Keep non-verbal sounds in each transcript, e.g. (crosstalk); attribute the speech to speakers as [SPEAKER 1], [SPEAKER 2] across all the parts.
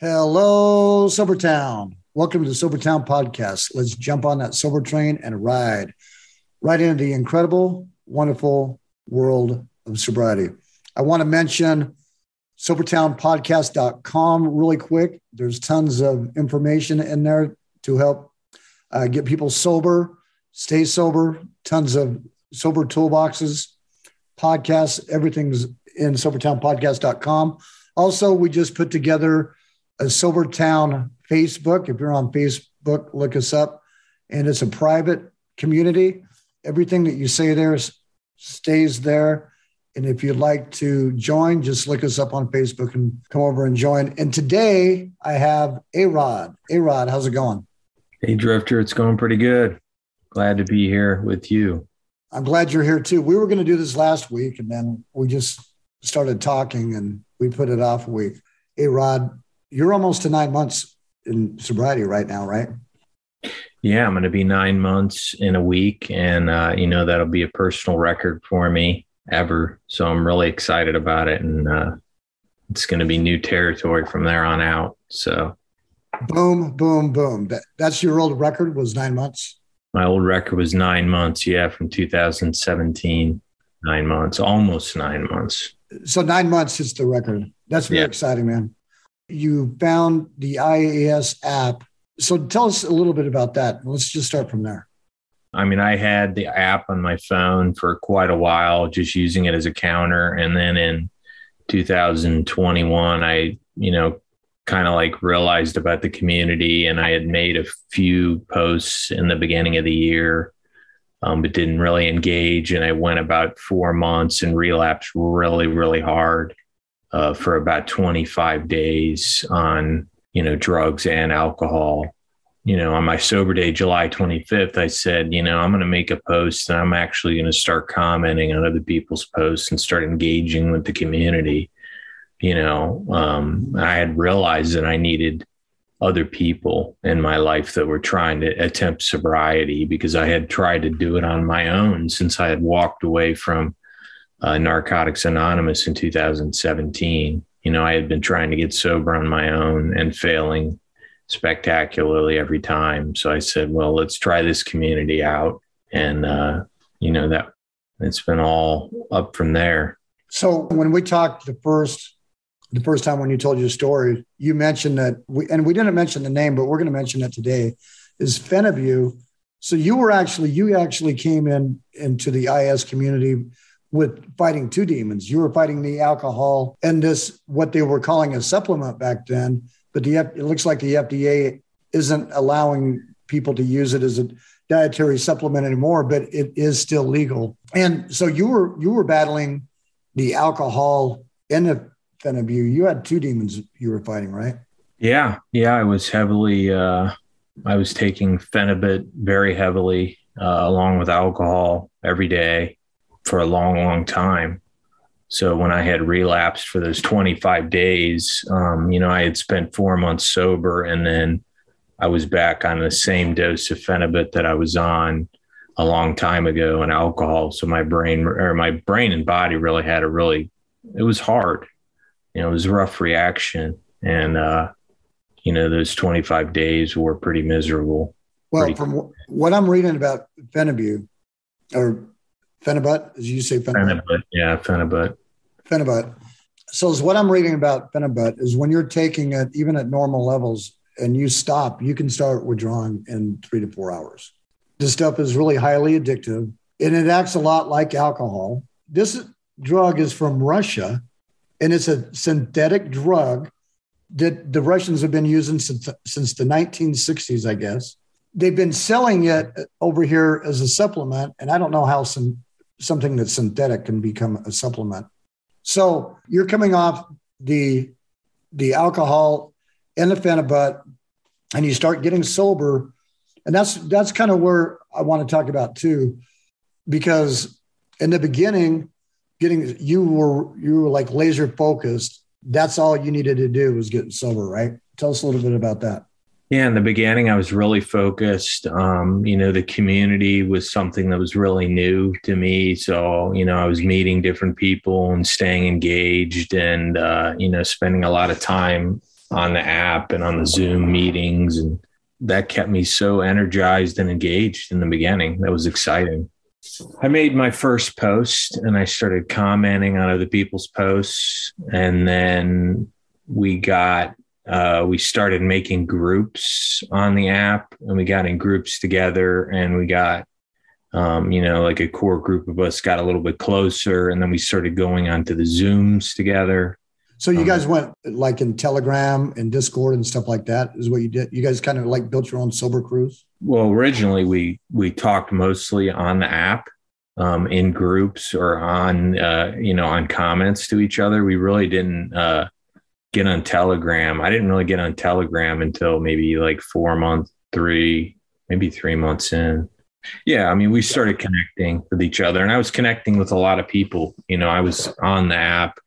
[SPEAKER 1] Hello, Sobertown. Welcome to the Sobertown podcast. Let's jump on that sober train and ride right into the incredible, wonderful world of sobriety. I want to mention sobertownpodcast.com really quick. There's tons of information in there to help uh, get people sober, stay sober, tons of sober toolboxes, podcasts, everything's in sobertownpodcast.com. Also, we just put together a Sobertown Facebook. If you're on Facebook, look us up. And it's a private community. Everything that you say there stays there. And if you'd like to join, just look us up on Facebook and come over and join. And today I have A Rod. A Rod, how's it going?
[SPEAKER 2] Hey, Drifter, it's going pretty good. Glad to be here with you.
[SPEAKER 1] I'm glad you're here too. We were going to do this last week and then we just started talking and we put it off a week. Hey, Rod, you're almost to nine months in sobriety right now, right?
[SPEAKER 2] Yeah, I'm going to be nine months in a week. And, uh, you know, that'll be a personal record for me ever. So I'm really excited about it. And uh, it's going to be new territory from there on out. So,
[SPEAKER 1] boom, boom, boom. That, that's your old record was nine months?
[SPEAKER 2] My old record was nine months. Yeah, from 2017, nine months, almost nine months.
[SPEAKER 1] So, nine months is the record. That's very yeah. exciting, man you found the IAS app. So tell us a little bit about that. Let's just start from there.
[SPEAKER 2] I mean, I had the app on my phone for quite a while, just using it as a counter. And then in 2021, I, you know, kind of like realized about the community and I had made a few posts in the beginning of the year, um, but didn't really engage. And I went about four months and relapsed really, really hard uh, for about 25 days on you know drugs and alcohol. You know on my sober day july 25th i said you know i'm going to make a post and i'm actually going to start commenting on other people's posts and start engaging with the community. You know um, i had realized that i needed other people in my life that were trying to attempt sobriety because i had tried to do it on my own since i had walked away from uh, Narcotics Anonymous in 2017. You know, I had been trying to get sober on my own and failing spectacularly every time. So I said, well, let's try this community out. And, uh, you know, that it's been all up from there.
[SPEAKER 1] So when we talked the first, the first time when you told your story, you mentioned that we, and we didn't mention the name, but we're going to mention it today is Phenibut. So you were actually, you actually came in into the IAS community with fighting two demons. You were fighting the alcohol and this, what they were calling a supplement back then. But the it looks like the FDA isn't allowing people to use it as a dietary supplement anymore, but it is still legal. And so you were you were battling the alcohol and the Phenibut. You had two demons you were fighting, right?
[SPEAKER 2] Yeah, yeah. I was heavily. Uh, I was taking Phenibut very heavily, uh, along with alcohol every day for a long, long time. So when I had relapsed for those 25 days, um, you know, I had spent four months sober and then I was back on the same dose of Phenibut that I was on a long time ago and alcohol. So my brain or my brain and body really had a really, it was hard. You know, it was a rough reaction. And, uh, you know, those 25 days were pretty miserable.
[SPEAKER 1] Well, pretty- from what I'm reading about Phenibut or Phenibut, as you say,
[SPEAKER 2] Phenibut. Phenibut. Yeah, Phenibut.
[SPEAKER 1] Phenibut. So, as what I'm reading about Phenibut is when you're taking it, even at normal levels, and you stop, you can start withdrawing in three to four hours. This stuff is really highly addictive, and it acts a lot like alcohol. This drug is from Russia, and it's a synthetic drug that the Russians have been using since, since the 1960s, I guess. They've been selling it over here as a supplement, and I don't know how some something that's synthetic can become a supplement. So you're coming off the the alcohol and the phenibut, and you start getting sober, and that's that's kind of where I want to talk about too, because in the beginning, getting you were you were like laser focused. That's all you needed to do was get sober, right? Tell us a little bit about that.
[SPEAKER 2] Yeah, in the beginning, I was really focused. Um, you know, the community was something that was really new to me. So, you know, I was meeting different people and staying engaged and, uh, you know, spending a lot of time on the app and on the Zoom meetings. And that kept me so energized and engaged in the beginning. That was exciting. I made my first post and I started commenting on other people's posts. And then we got, uh, we started making groups on the app and we got in groups together and we got, um, you know, like a core group of us got a little bit closer and then we started going onto the Zooms together.
[SPEAKER 1] So you um, guys went like in Telegram and Discord and stuff like that is what you did. You guys kind of like built your own sober crews.
[SPEAKER 2] Well, originally we we talked mostly on the app, um, in groups or on uh, you know on comments to each other. We really didn't uh, get on Telegram. I didn't really get on Telegram until maybe like four months, three, maybe three months in. Yeah, I mean, we started connecting with each other, and I was connecting with a lot of people. You know, I was on the app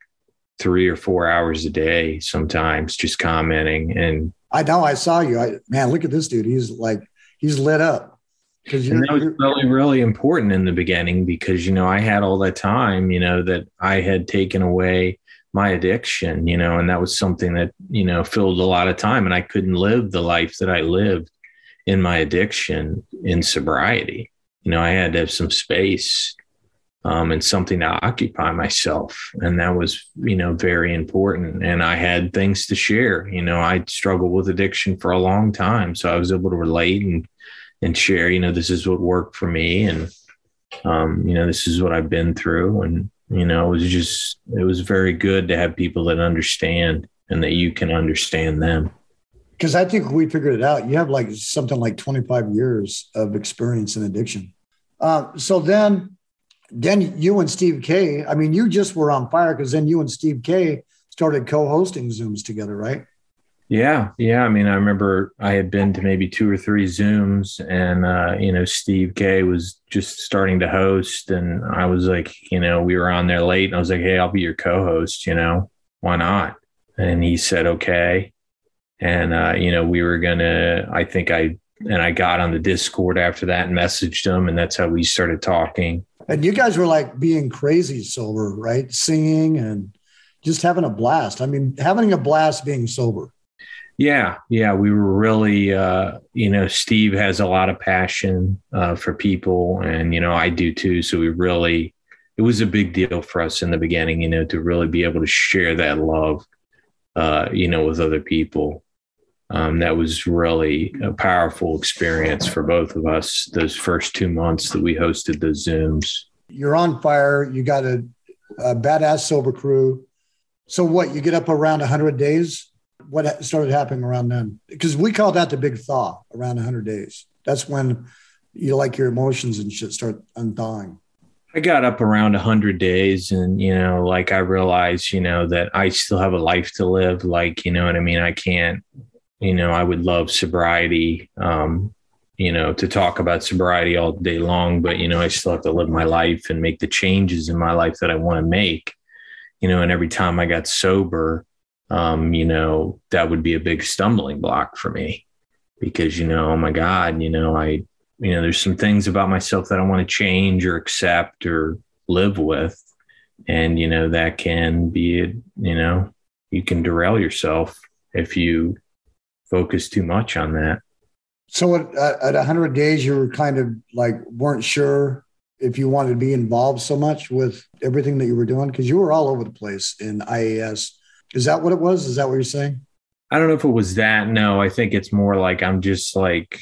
[SPEAKER 2] three or four hours a day sometimes just commenting and
[SPEAKER 1] i know i saw you I, man look at this dude he's like he's lit up
[SPEAKER 2] because that was really really important in the beginning because you know i had all that time you know that i had taken away my addiction you know and that was something that you know filled a lot of time and i couldn't live the life that i lived in my addiction in sobriety you know i had to have some space um, and something to occupy myself. And that was, you know, very important. And I had things to share. You know, I struggled with addiction for a long time. So I was able to relate and, and share, you know, this is what worked for me. And, um, you know, this is what I've been through. And, you know, it was just, it was very good to have people that understand and that you can understand them.
[SPEAKER 1] Because I think we figured it out. You have like something like 25 years of experience in addiction. Uh, so then, then you and Steve K, I mean, you just were on fire because then you and Steve K started co-hosting Zooms together, right?
[SPEAKER 2] Yeah, yeah. I mean, I remember I had been to maybe two or three Zooms, and uh, you know, Steve K was just starting to host, and I was like, you know, we were on there late, and I was like, hey, I'll be your co-host. You know, why not? And he said, okay. And uh, you know, we were gonna. I think I and I got on the Discord after that and messaged him, and that's how we started talking
[SPEAKER 1] and you guys were like being crazy sober, right? Singing and just having a blast. I mean, having a blast being sober.
[SPEAKER 2] Yeah, yeah, we were really, uh, you know, Steve has a lot of passion uh, for people, and you know, I do too. So we really, it was a big deal for us in the beginning, you know, to really be able to share that love, uh, you know, with other people. Um, that was really a powerful experience for both of us those first two months that we hosted the zooms.
[SPEAKER 1] You're on fire. You got a, a badass sober crew. So what you get up around 100 days what started happening around then because we call that the big thaw around 100 days that's when you like your emotions and shit start unthawing
[SPEAKER 2] I got up around 100 days and, you know, like I realized, you know, that I still have a life to live. Like, you know what I mean? I can't, you know, I would love sobriety, um, you know, to talk about sobriety all day long, but, you know, I still have to live my life and make the changes in my life that I want to make, you know, and every time I got sober, um, you know, that would be a big stumbling block for me because, you know, oh my God, you know, I, you know, there's some things about myself that I want to change or accept or live with. And, you know, that can be, you know, you can derail yourself if you focus too much on that.
[SPEAKER 1] So at, at 100 days, you were kind of like weren't sure if you wanted to be involved so much with everything that you were doing because you were all over the place in IAS. Is that what it was? Is that what you're saying?
[SPEAKER 2] I don't know if it was that. No, I think it's more like I'm just like,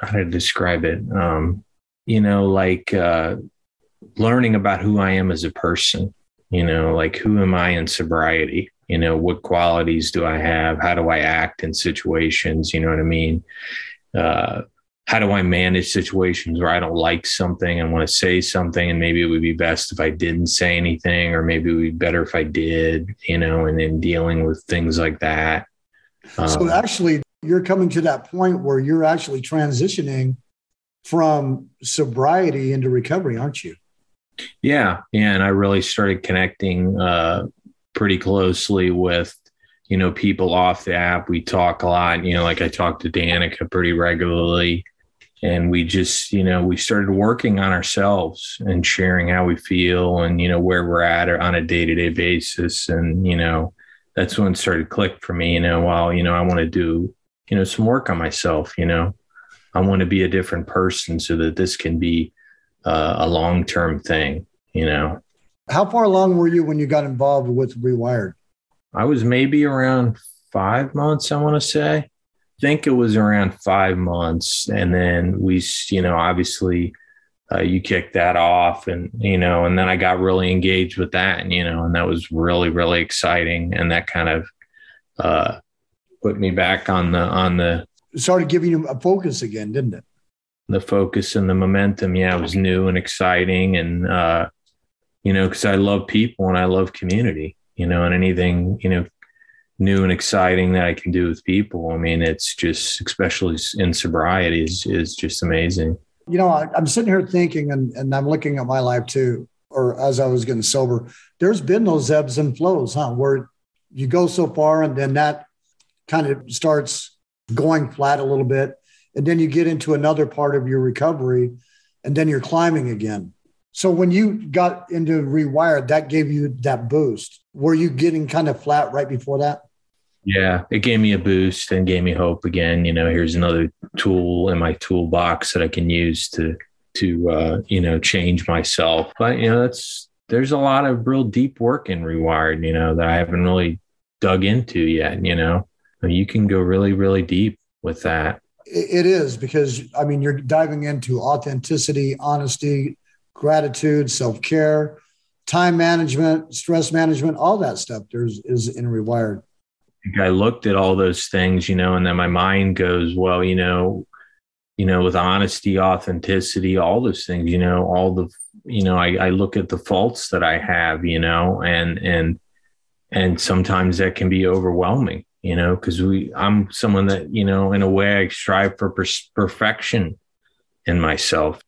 [SPEAKER 2] how to describe it? Um, you know, like uh, learning about who I am as a person, you know, like who am I in sobriety? you know what qualities do i have how do i act in situations you know what i mean uh, how do i manage situations where i don't like something and want to say something and maybe it would be best if i didn't say anything or maybe it would be better if i did you know and then dealing with things like that.
[SPEAKER 1] Um, so actually you're coming to that point where you're actually transitioning from sobriety into recovery aren't you?
[SPEAKER 2] Yeah yeah and i really started connecting uh, pretty closely with you know people off the app. We talk a lot you know like i talk to danica pretty regularly and we just you know we started working on ourselves and sharing how we feel and you know where we're at on a day-to-day basis and you know that's when it started click for me, you know, while, you know, I want to do, you know, some work on myself, you know, I want to be a different person so that this can be uh, a long-term thing, you know.
[SPEAKER 1] How far along were you when you got involved with Rewired?
[SPEAKER 2] I was maybe around five months, I want to say. Think it was around five months. And then we, you know, obviously uh, you kicked that off and, you know, and then I got really engaged with that and, you know, and that was really, really exciting. And that kind of uh, put me back on the, on the,
[SPEAKER 1] it started giving you a focus again, didn't it?
[SPEAKER 2] The focus and the momentum. Yeah. It was new and exciting. And, uh, you know, because I love people and I love community, you know, and anything, you know, new and exciting that I can do with people. I mean, it's just, especially in sobriety, is is just amazing.
[SPEAKER 1] You know, I, am sitting here thinking, and, and I'm looking at my life too, or as I was getting sober, there's been those ebbs and flows, huh? Where you go so far and then that kind of starts going flat a little bit. And then you get into another part of your recovery and then you're climbing again. So when you got into Rewired, that gave you that boost. Were you getting kind of flat right before that?
[SPEAKER 2] Yeah, it gave me a boost and gave me hope again. You know, here's another tool in my toolbox that I can use to to uh, you know change myself. But you know, that's there's a lot of real deep work in Rewired. You know that I haven't really dug into yet. You know, you can go really really deep with that.
[SPEAKER 1] It is because I mean you're diving into authenticity, honesty, gratitude, self care, time management, stress management, all that stuff. There's is in Rewired.
[SPEAKER 2] I looked at all those things, you know, and then my mind goes, well, you know, you know, with honesty, authenticity, all those things, you know, all the, you know, I, I look at the faults that I have, you know, and, and, and sometimes that can be overwhelming, you know, because we, I'm someone that, you know, in a way I strive for per- perfection in myself.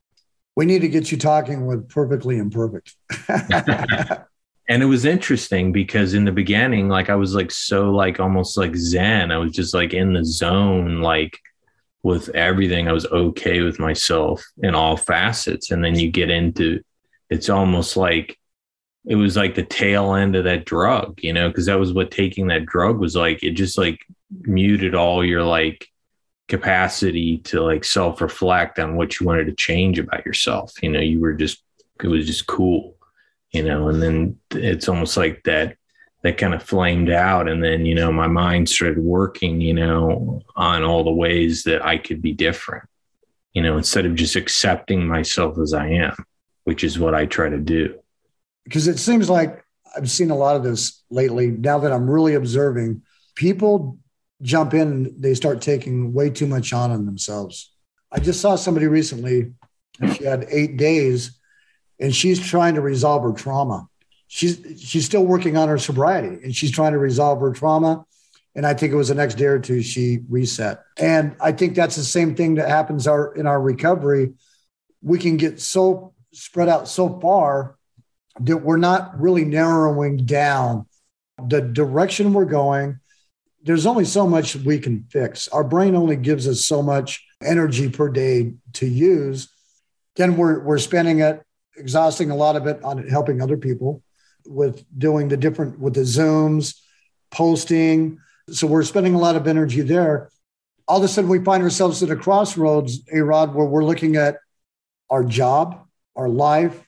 [SPEAKER 1] We need to get you talking with perfectly imperfect. (laughs) (laughs)
[SPEAKER 2] and it was interesting because in the beginning like i was like so like almost like zen. I was just like in the zone like with everything. I was okay with myself in all facets. And then you get into it's almost like it was like the tail end of that drug you know because that was what taking that drug was like. It just like muted all your like capacity to like self reflect on what you wanted to change about yourself. You know you were just it was just cool you know, and then it's almost like that that kind of flamed out. And then you know my mind started working you know on all the ways that i could be different you know instead of just accepting myself as i am which is what i try to do.
[SPEAKER 1] Because it seems like i've seen a lot of this lately now that i'm really observing people jump in they start taking way too much on on themselves. I just saw somebody recently she had eight days and she's trying to resolve her trauma. She's she's still working on her sobriety and she's trying to resolve her trauma. And I think it was the next day or two she reset. And I think that's the same thing that happens our in our recovery. We can get so spread out so far that we're not really narrowing down the direction we're going. There's only so much we can fix. Our brain only gives us so much energy per day to use. Then we're we're spending it exhausting a lot of it on helping other people with doing the different with the zooms posting. So we're spending a lot of energy there. All of a sudden we find ourselves at a crossroads a rod where we're looking at our job our life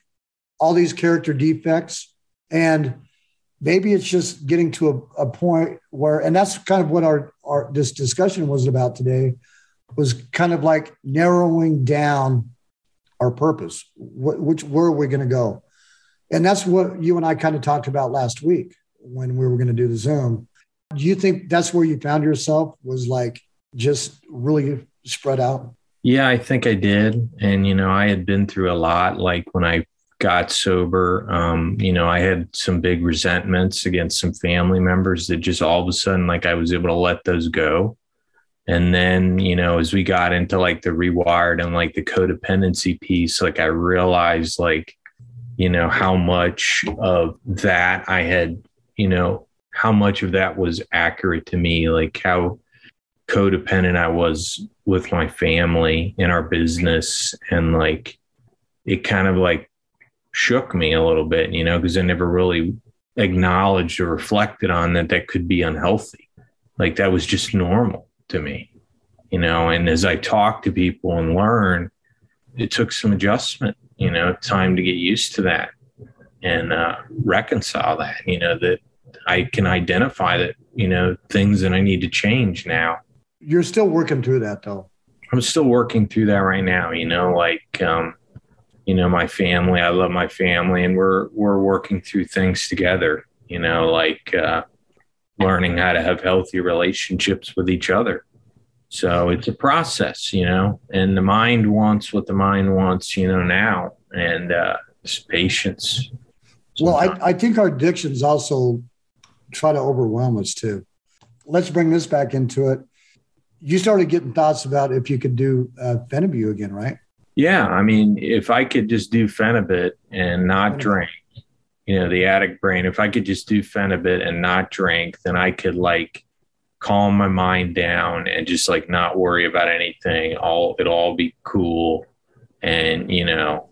[SPEAKER 1] all these character defects. And maybe it's just getting to a, a point where and that's kind of what our, our this discussion was about today was kind of like narrowing down our purpose. which where are we going to go? And that's what you and I kind of talked about last week when we were going to do the Zoom. Do you think that's where you found yourself? Was like just really spread out?
[SPEAKER 2] Yeah, I think I did. And you know, I had been through a lot. Like when I got sober, um, you know, I had some big resentments against some family members that just all of a sudden, like I was able to let those go and then you know as we got into like the rewired and like the codependency piece like i realized like you know how much of that i had you know how much of that was accurate to me like how codependent i was with my family in our business and like it kind of like shook me a little bit you know because i never really acknowledged or reflected on that that could be unhealthy. Like that was just normal to me, you know. And as I talk to people and learn, it took some adjustment, you know, time to get used to that and uh, reconcile that, you know, that I can identify that, you know, things that I need to change now.
[SPEAKER 1] You're still working through that though.
[SPEAKER 2] I'm still working through that right now, you know, like, um, you know, my family, I love my family and we're, we're working through things together, you know, like, uh, learning how to have healthy relationships with each other. So it's a process, you know, and the mind wants what the mind wants, you know, now, and uh, it's patience.
[SPEAKER 1] Well, I, I think our addictions also try to overwhelm us too. Let's bring this back into it. You started getting thoughts about if you could do uh, Phenibut again, right?
[SPEAKER 2] Yeah, I mean, if I could just do Phenibut and not drink, you know, the addict brain, if I could just do Phenibut and not drink, then I could like calm my mind down and just like not worry about anything. All it'll all be cool. And, you know,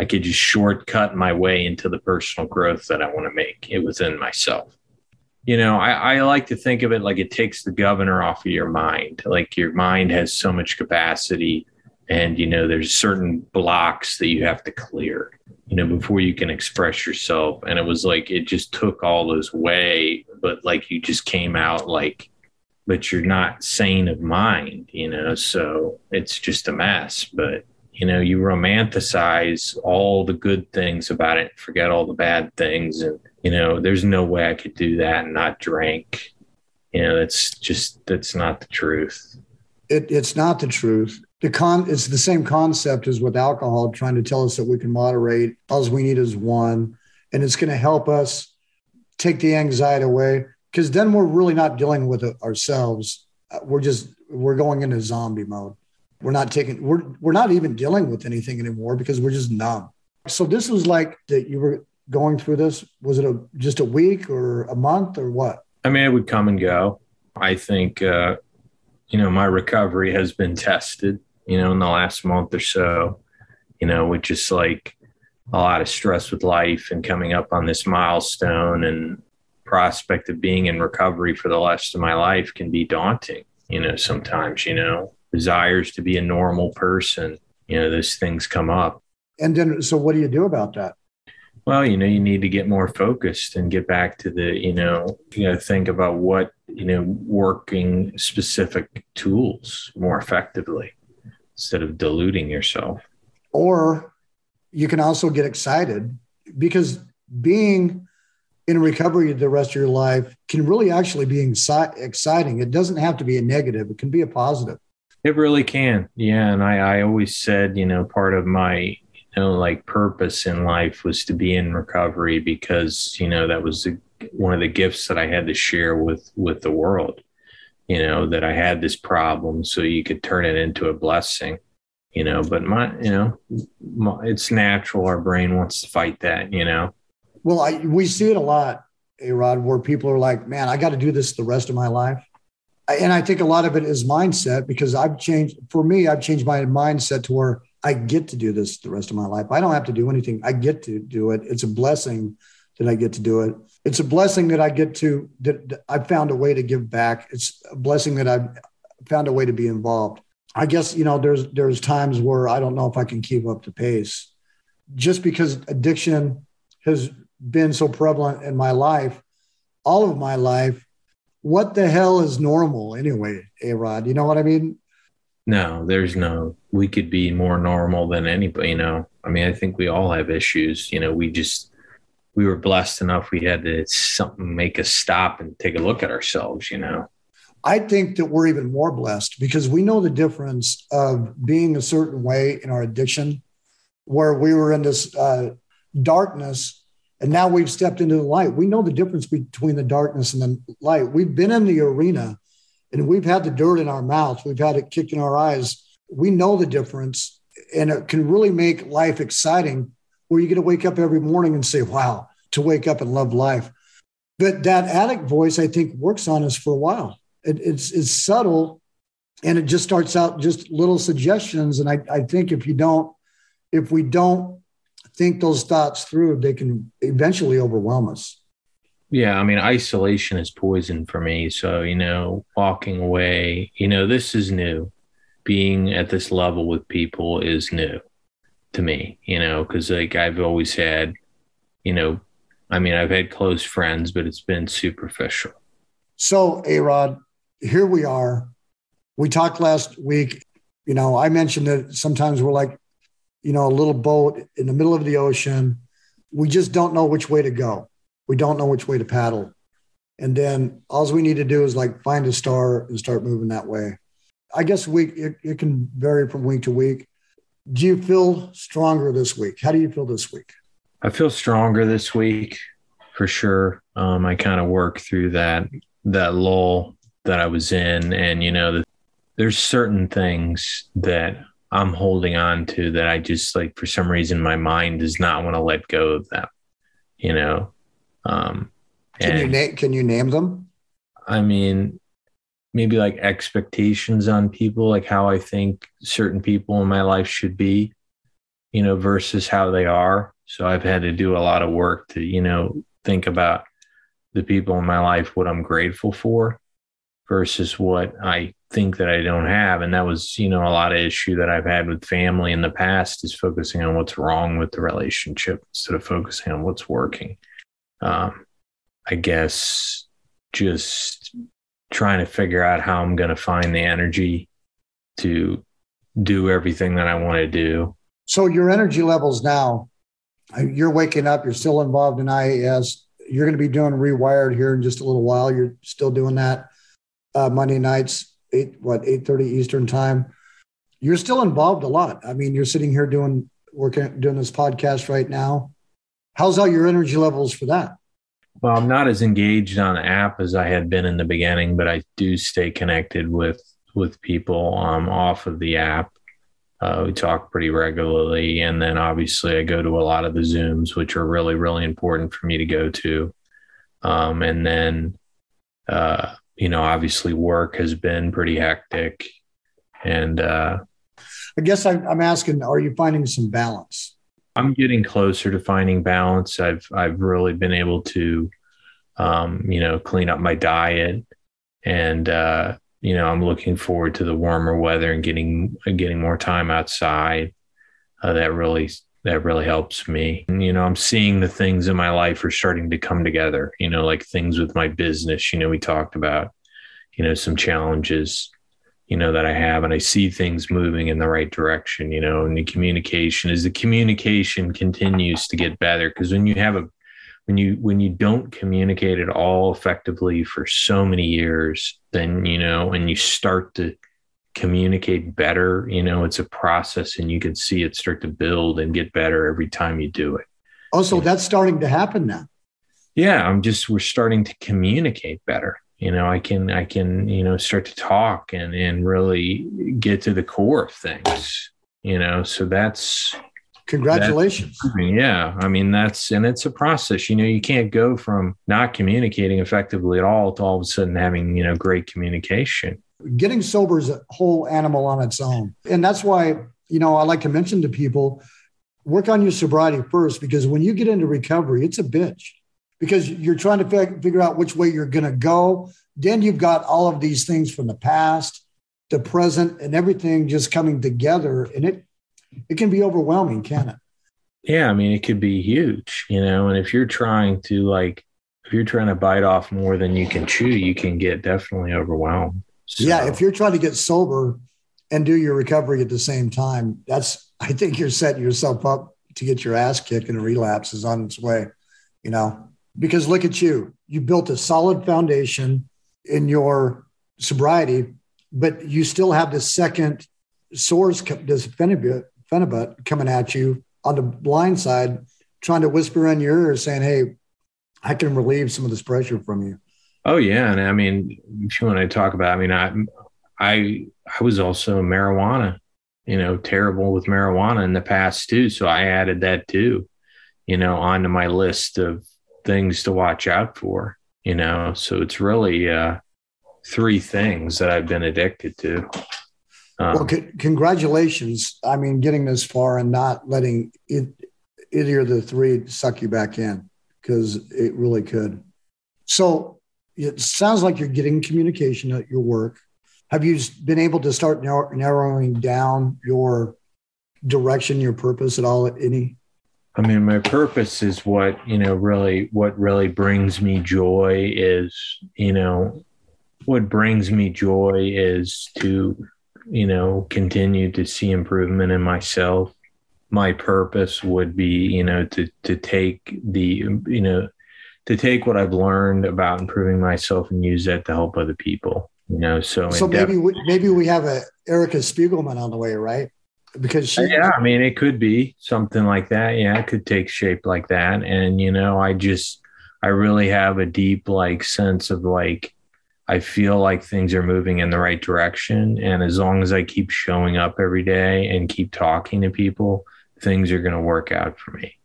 [SPEAKER 2] I could just shortcut my way into the personal growth that I want to make it within myself. You know, I, I like to think of it like it takes the governor off of your mind. Like your mind has so much capacity, and you know, there's certain blocks that you have to clear, you know, before you can express yourself. And it was like it just took all those away, but like you just came out like but you're not sane of mind, you know, so it's just a mess. But you know, you romanticize all the good things about it, forget all the bad things. And, you know, there's no way I could do that and not drink. You know, that's just, that's not the truth.
[SPEAKER 1] It, it's not the truth. The con, it's the same concept as with alcohol, trying to tell us that we can moderate. All we need is one, and it's going to help us take the anxiety away because then we're really not dealing with it ourselves. We're just, we're going into zombie mode we're not taking we're we're not even dealing with anything anymore because we're just numb so this was like that you were going through this was it a just a week or a month or what
[SPEAKER 2] i mean it would come and go i think uh you know my recovery has been tested you know in the last month or so you know with just like a lot of stress with life and coming up on this milestone and prospect of being in recovery for the rest of my life can be daunting you know sometimes you know desires to be a normal person, you know, those things come up.
[SPEAKER 1] And then, so what do you do about that?
[SPEAKER 2] Well, you know, you need to get more focused and get back to the, you know, you know, think about what, you know, working specific tools more effectively instead of diluting yourself.
[SPEAKER 1] Or you can also get excited because being in recovery the rest of your life can really actually be exciting. It doesn't have to be a negative, it can be a positive.
[SPEAKER 2] It really can. Yeah. And I, I always said, you know, part of my, you know, like purpose in life was to be in recovery because, you know, that was a, one of the gifts that I had to share with, with the world, you know, that I had this problem so you could turn it into a blessing, you know, but my, you know, my, it's natural. Our brain wants to fight that, you know?
[SPEAKER 1] Well, I, we see it a lot, A Rod, where people are like, man, I got to do this the rest of my life and I think a lot of it is mindset because I've changed for me, I've changed my mindset to where I get to do this the rest of my life. I don't have to do anything. I get to do it. It's a blessing that I get to do it. It's a blessing that I get to that I found a way to give back. It's a blessing that I've found a way to be involved. I guess you know there's there's times where I don't know if I can keep up the pace, just because addiction has been so prevalent in my life, all of my life what the hell is normal anyway, A Rod? You know what I mean?
[SPEAKER 2] No, there's no, we could be more normal than anybody, you know. I mean, I think we all have issues. You know, we just, we were blessed enough. We had to something make us stop and take a look at ourselves, you know.
[SPEAKER 1] I think that we're even more blessed because we know the difference of being a certain way in our addiction, where we were in this uh, darkness and now we've stepped into the light. We know the difference between the darkness and the light. We've been in the arena and we've had the dirt in our mouth, we've had it kicked in our eyes. We know the difference, and it can really make life exciting where you get to wake up every morning and say, wow, to wake up and love life. But that addict voice, I think, works on us for a while. It, it's, it's subtle and it just starts out just little suggestions. And I, I think if you don't, if we don't think those thoughts through, they can eventually overwhelm us.
[SPEAKER 2] yeah, I mean, isolation is poison for me. So, you know, walking away, you know, this is new. Being at this level with people is new to me, you know, because like I've always had, you know, I mean, I've had close friends, but it's been superficial.
[SPEAKER 1] So, A Rod, here we are. We talked last week. You know, I mentioned that sometimes we're like, you know, a little boat in the middle of the ocean. We just don't know which way to go we don't know which way to paddle. And then all we need to do is like find a star and start moving that way. I guess week it, it can vary from week to week. Do you feel stronger this week? How do you feel this week?
[SPEAKER 2] I feel stronger this week for sure. Um, I kind of work through that that lull that I was in, and you know, the, there's certain things that I'm holding on to that I just like for some reason my mind does not want to let go of them. You know,
[SPEAKER 1] um, can you name can you name them?
[SPEAKER 2] I mean, maybe like expectations on people, like how I think certain people in my life should be, you know, versus how they are. So I've had to do a lot of work to, you know, think about the people in my life, what I'm grateful for versus what I think that I don't have. And that was, you know, a lot of issue that I've had with family in the past is focusing on what's wrong with the relationship instead of focusing on what's working um, I guess just trying to figure out how I'm going to find the energy to do everything that I want to do.
[SPEAKER 1] So your energy levels now, uh, you're waking up, you're still involved in IAS. You're going to be doing rewired here in just a little while. You're still doing that uh, Monday nights, eight what eight thirty Eastern time. You're still involved a lot. I mean, you're sitting here doing working doing this podcast right now. How's all your energy levels for that?
[SPEAKER 2] Well, I'm not as engaged on the app as I had been in the beginning, but I do stay connected with with people um, off of the app. Uh, we talk pretty regularly, and then obviously I go to a lot of the Zooms, which are really really important for me to go to. Um, and then, uh, you know, obviously work has been pretty hectic, and uh,
[SPEAKER 1] I guess I'm, I'm asking, are you finding some balance?
[SPEAKER 2] I'm getting closer to finding balance. I've I've really been able to, um, you know, clean up my diet, and uh, you know, I'm looking forward to the warmer weather and getting getting more time outside. Uh, that really that really helps me. And, you know, I'm seeing the things in my life are starting to come together. You know, like things with my business. You know, we talked about, you know, some challenges you know that i have and i see things moving in the right direction you know and the communication is the communication continues to get better because when you have a when you when you don't communicate at all effectively for so many years then you know and you start to communicate better you know it's a process and you can see it start to build and get better every time you do it.
[SPEAKER 1] Oh, also that's starting to happen now.
[SPEAKER 2] Yeah i'm just we're starting to communicate better you know i can i can you know start to talk and and really get to the core of things you know so that's
[SPEAKER 1] congratulations.
[SPEAKER 2] that's, yeah i mean that's and it's a process you know you can't go from not communicating effectively at all to all of a sudden having you know great communication.
[SPEAKER 1] Getting sober is a whole animal on its own. And that's why you know i like to mention to people work on your sobriety first because when you get into recovery it's a bitch because you're trying to figure out which way you're going to go. Then you've got all of these things from the past, the present, and everything just coming together, and it it can be overwhelming, can it?
[SPEAKER 2] Yeah, I mean, it could be huge, you know. And if you're trying to like, if you're trying to bite off more than you can chew, you can get definitely overwhelmed.
[SPEAKER 1] So. Yeah, if you're trying to get sober and do your recovery at the same time, that's I think you're setting yourself up to get your ass kicked and a relapse is on its way. You know, because look at you. You built a solid foundation in your sobriety, but you still have this second source, this phenibut coming at you on the blind side, trying to whisper in your ear saying, Hey, I can relieve some of this pressure from you.
[SPEAKER 2] Oh yeah. And I mean, if you want to talk about, I mean, I, I, I was also marijuana, you know, terrible with marijuana in the past too. So I added that too, you know, onto my list of things to watch out for, you know. So it's really uh, three things that I've been addicted to.
[SPEAKER 1] Um, well, c- congratulations. I mean, getting this far and not letting it, either of the three suck you back in because it really could. So it sounds like you're getting communication at your work. Have you been able to start narrowing down your direction, your purpose at all? at Any?
[SPEAKER 2] I mean, my purpose is what you know. Really, what really brings me joy is you know, what brings me joy is to you know continue to see improvement in myself. My purpose would be you know to to take the you know to take what I've learned about improving myself and use that to help other people. You know, so
[SPEAKER 1] so maybe depth, we, maybe we have a Erica Spiegelman on the way, right? Because she,
[SPEAKER 2] yeah, I mean, it could be something like that. Yeah, it could take shape like that. And you know, I just I really have a deep like sense of like I feel like things are moving in the right direction. And as long as I keep showing up every day and keep talking to people, things are going to work out for me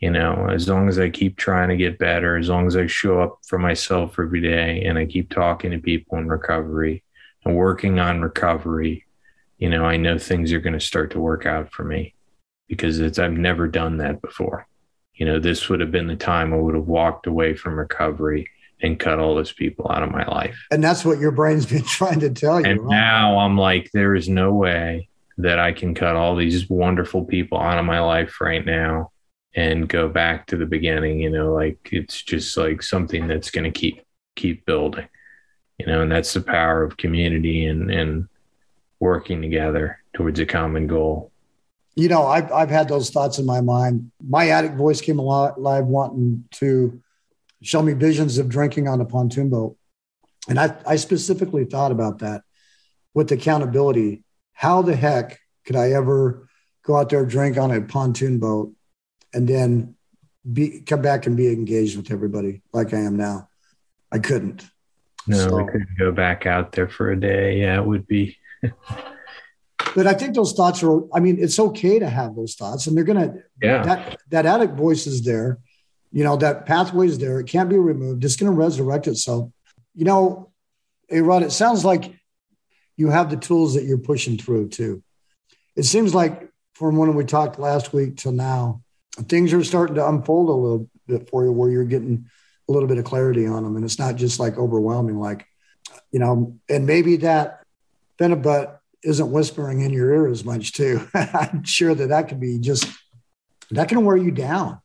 [SPEAKER 2] you know as long as i keep trying to get better as long as i show up for myself every day and i keep talking to people in recovery and working on recovery you know i know things are going to start to work out for me because it's i've never done that before you know this would have been the time i would have walked away from recovery and cut all those people out of my life
[SPEAKER 1] and that's what your brain's been (laughs) trying to tell you
[SPEAKER 2] and right? now i'm like there is no way that i can cut all these wonderful people out of my life right now and go back to the beginning you know like it's just like something that's going to keep keep building you know and that's the power of community and and working together towards a common goal
[SPEAKER 1] you know i've, I've had those thoughts in my mind my addict voice came alive wanting to show me visions of drinking on a pontoon boat and i, I specifically thought about that with accountability how the heck could i ever go out there drink on a pontoon boat and then be come back and be engaged with everybody like I am now. I couldn't.
[SPEAKER 2] No, so, we couldn't go back out there for a day. Yeah, it would be. (laughs)
[SPEAKER 1] but I think those thoughts are. I mean, it's okay to have those thoughts, and they're gonna.
[SPEAKER 2] Yeah.
[SPEAKER 1] That that addict voice is there. You know that pathway is there. It can't be removed. It's going to resurrect itself. You know, hey Rod, it sounds like you have the tools that you're pushing through too. It seems like from when we talked last week till now, things are starting to unfold a little bit for you where you're getting a little bit of clarity on them and it's not just like overwhelming like you know and maybe that Phenibut isn't whispering in your ear as much too. (laughs) I'm sure that that could be just that can wear you down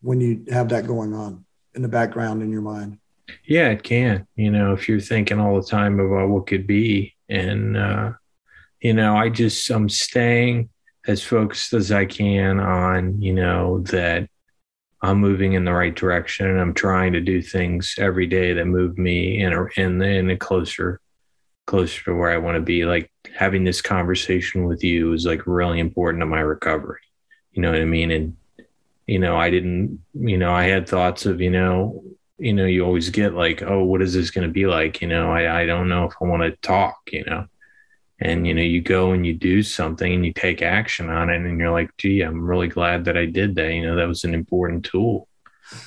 [SPEAKER 1] when you have that going on in the background in your mind.
[SPEAKER 2] Yeah it can. You know if you're thinking all the time about what could be and uh you know i just i'm staying as focused as I can on, you know, that I'm moving in the right direction and I'm trying to do things every day that move me in a in, in a closer closer to where I want to be. Like having this conversation with you is like really important to my recovery. You know what I mean? And you know, I didn't, you know, I had thoughts of, you know, you know, you always get like, oh, what is this going to be like? You know, I, I don't know if I want to talk, you know and you know you go and you do something and you take action on it and you're like gee i'm really glad that i did that you know that was an important tool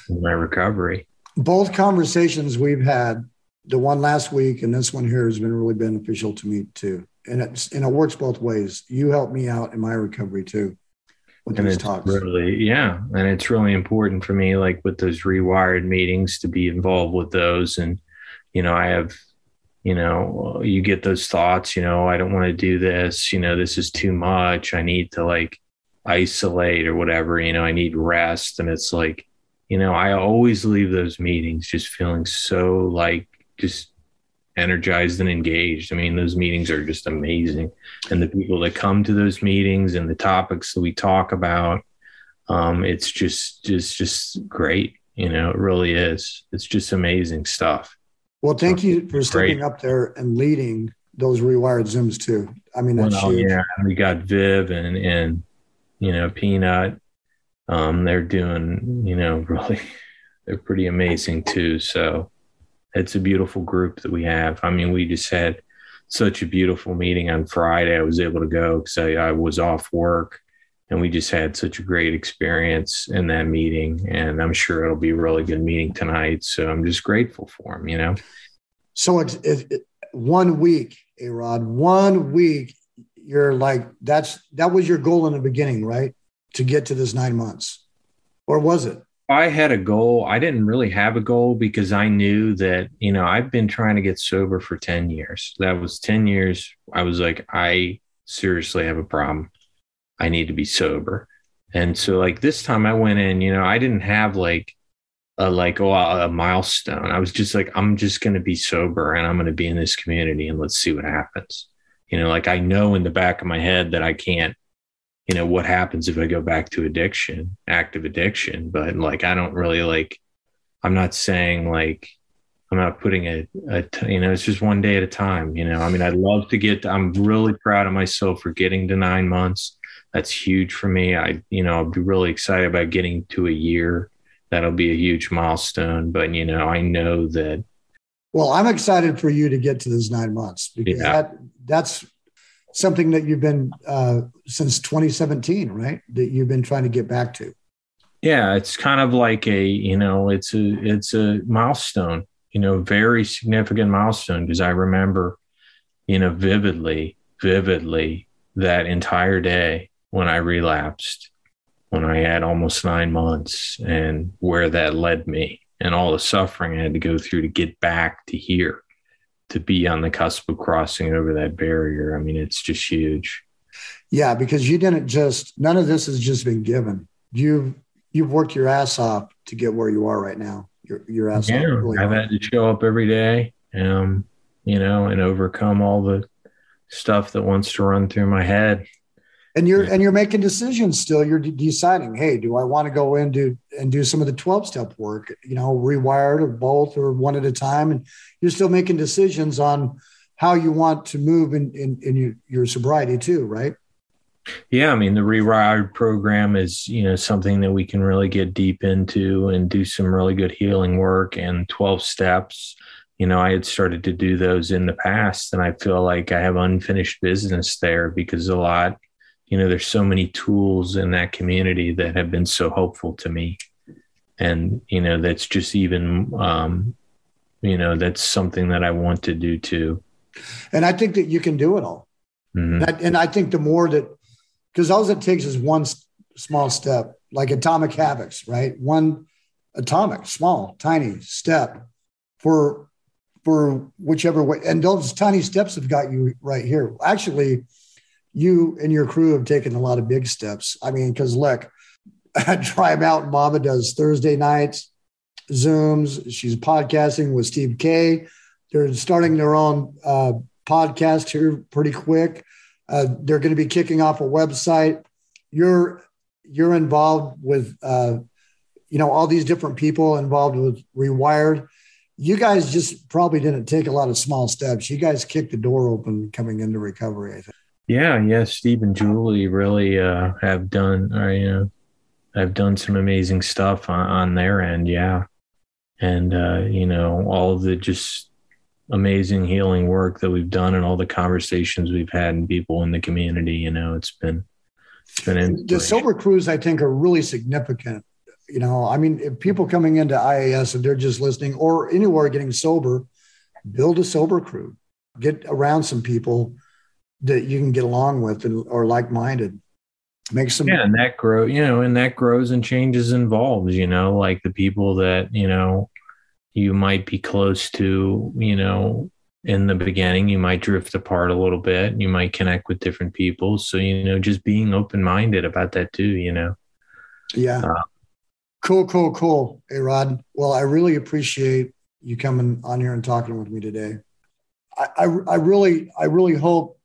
[SPEAKER 2] in my recovery
[SPEAKER 1] both conversations we've had the one last week and this one here has been really beneficial to me too. And it's and it works both ways. You helped me out in my recovery too
[SPEAKER 2] with and these talks. really yeah and it's really important for me like with those rewired meetings to be involved with those. And you know i have you know you get those thoughts you know i don't want to do this you know this is too much. I need to like isolate or whatever you know i need rest. And it's like you know i always leave those meetings just feeling so like just energized and engaged i mean those meetings are just amazing and the people that come to those meetings and the topics that we talk about um it's just just just great you know it really is it's just amazing stuff
[SPEAKER 1] well, thank you for stepping up there and leading those rewired Zooms too. I mean, that's well, huge.
[SPEAKER 2] Yeah, we got Viv and and you know Peanut. Um, they're doing you know (laughs) really, they're pretty amazing too. So it's a beautiful group that we have. I mean, we just had such a beautiful meeting on Friday. I was able to go because I, I was off work and we just had such a great experience in that meeting and i'm sure it'll be a really good meeting tonight so i'm just grateful for him you know
[SPEAKER 1] so it's it, one week a rod one week you're like that's that was your goal in the beginning right to get to this nine months or was it
[SPEAKER 2] I had a goal, I didn't really have a goal because I knew that, you know, I've been trying to get sober for 10 years. That was 10 years. I was like, I seriously have a problem. I need to be sober. And so like this time I went in, you know, I didn't have like a like oh a milestone. I was just like I'm just going to be sober and I'm going to be in this community and let's see what happens. You know, like I know in the back of my head that I can't you know what happens if I go back to addiction, active addiction, but like I don't really like I'm not saying like I'm not putting a, a you know, it's just one day at a time. You know, I mean, I'd love to get, I'm really proud of myself for getting to nine months that's huge for me. I, you know, I'll be really excited about getting to a year. That'll be a huge milestone. But, you know, I know that.
[SPEAKER 1] Well, I'm excited for you to get to those nine months because yeah. that that's something that you've been uh, since 2017, right? That you've been trying to get back to.
[SPEAKER 2] Yeah, it's kind of like a, you know, it's a it's a milestone, you know, very significant milestone because I remember, you know, vividly, vividly that entire day when I relapsed, when I had almost nine months, and where that led me, and all the suffering I had to go through to get back to here, to be on the cusp of crossing over that barrier. I mean, it's just huge.
[SPEAKER 1] Yeah, because you didn't just none of this has just been given. You've you've worked your ass off to get where you are right now. Your your ass
[SPEAKER 2] yeah, off. Really I've hard. had to show up every day, um, you know, and overcome all the stuff that wants to run through my head
[SPEAKER 1] and you're yeah. and you're making decisions still. You're deciding hey do i want to go into and do some of the 12 step work you know rewired or both or one at a time? And you're still making decisions on how you want to move in in, in your, your sobriety too right?
[SPEAKER 2] Yeah i mean the rewired program is you know something that we can really get deep into and do some really good healing work and 12 steps. You know, I had started to do those in the past, and I feel like I have unfinished business there because a lot you know there's so many tools in that community that have been so helpful to me. And you know that's just even um you know that's something that i want to do too.
[SPEAKER 1] And i think that you can do it all. Mm-hmm. and i think the more that because all it takes is one small step like atomic habits right? One atomic small tiny step for for whichever way and those tiny steps have got you right here. Actually you and your crew have taken a lot of big steps. I mean, because look, (laughs) Try Mountain Mama does Thursday nights, Zooms. She's podcasting with Steve K. They're starting their own uh, podcast here pretty quick. Uh, they're going to be kicking off a website. You're you're involved with uh, you know all these different people involved with Rewired. You guys just probably didn't take a lot of small steps. You guys kicked the door open coming into recovery. I think.
[SPEAKER 2] Yeah, yeah. Steve and Julie really uh, have done, or, uh, you know, have done some amazing stuff on, on their end. Yeah, and uh, you know, all of the just amazing healing work that we've done, and all the conversations we've had, and people in the community. You know, it's been it's been
[SPEAKER 1] the sober crews. I think are really significant. You know, I mean, people coming into IAS and they're just listening, or anywhere getting sober, build a sober crew, get around some people that you can get along with and or like minded. Make some
[SPEAKER 2] yeah, and that grow you know, and that grows and changes involves, you know, like the people that, you know, you might be close to, you know, in the beginning, you might drift apart a little bit. You might connect with different people. So, you know, just being open minded about that too, you know.
[SPEAKER 1] Yeah. Uh, cool, cool, cool. Hey Rod. Well, I really appreciate you coming on here and talking with me today. I, I, I really, I really hope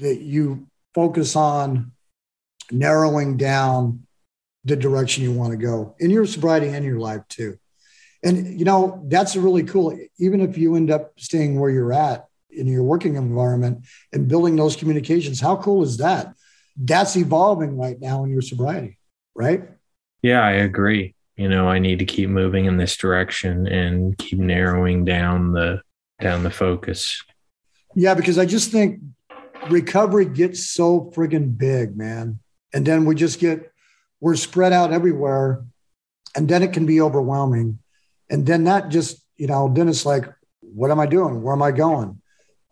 [SPEAKER 1] that you focus on narrowing down the direction you want to go in your sobriety and your life too. And you know, that's really cool. Even if you end up staying where you're at in your working environment and building those communications, how cool is that? That's evolving right now in your sobriety, right?
[SPEAKER 2] Yeah, I agree. You know, I need to keep moving in this direction and keep narrowing down the down the focus.
[SPEAKER 1] Yeah, because I just think recovery gets so friggin' big, man. And then we just get, we're spread out everywhere. And then it can be overwhelming. And then that just, you know, then it's like, what am I doing? Where am I going?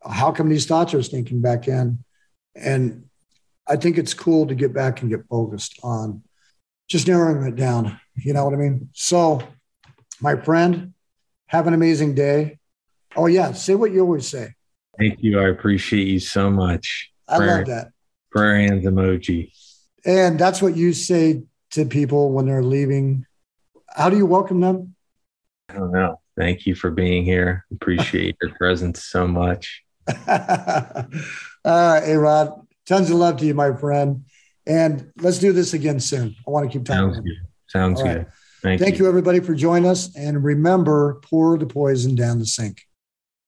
[SPEAKER 1] How come these thoughts are sneaking back in? And I think it's cool to get back and get focused on just narrowing it down. You know what I mean? So, my friend, have an amazing day. Oh, yeah. Say what you always say.
[SPEAKER 2] Thank you. I appreciate you so much.
[SPEAKER 1] I prayer, love that.
[SPEAKER 2] Prayer hands emoji.
[SPEAKER 1] And that's what you say to people when they're leaving. How do you welcome them?
[SPEAKER 2] I don't know. Thank you for being here. Appreciate your presence so much. (laughs)
[SPEAKER 1] All right, hey Rod. Tons of love to you, my friend. And let's do this again soon. I want to keep talking.
[SPEAKER 2] Sounds good. Sounds good.
[SPEAKER 1] Thank, Thank you. you, everybody, for joining us. And remember, pour the poison down the sink.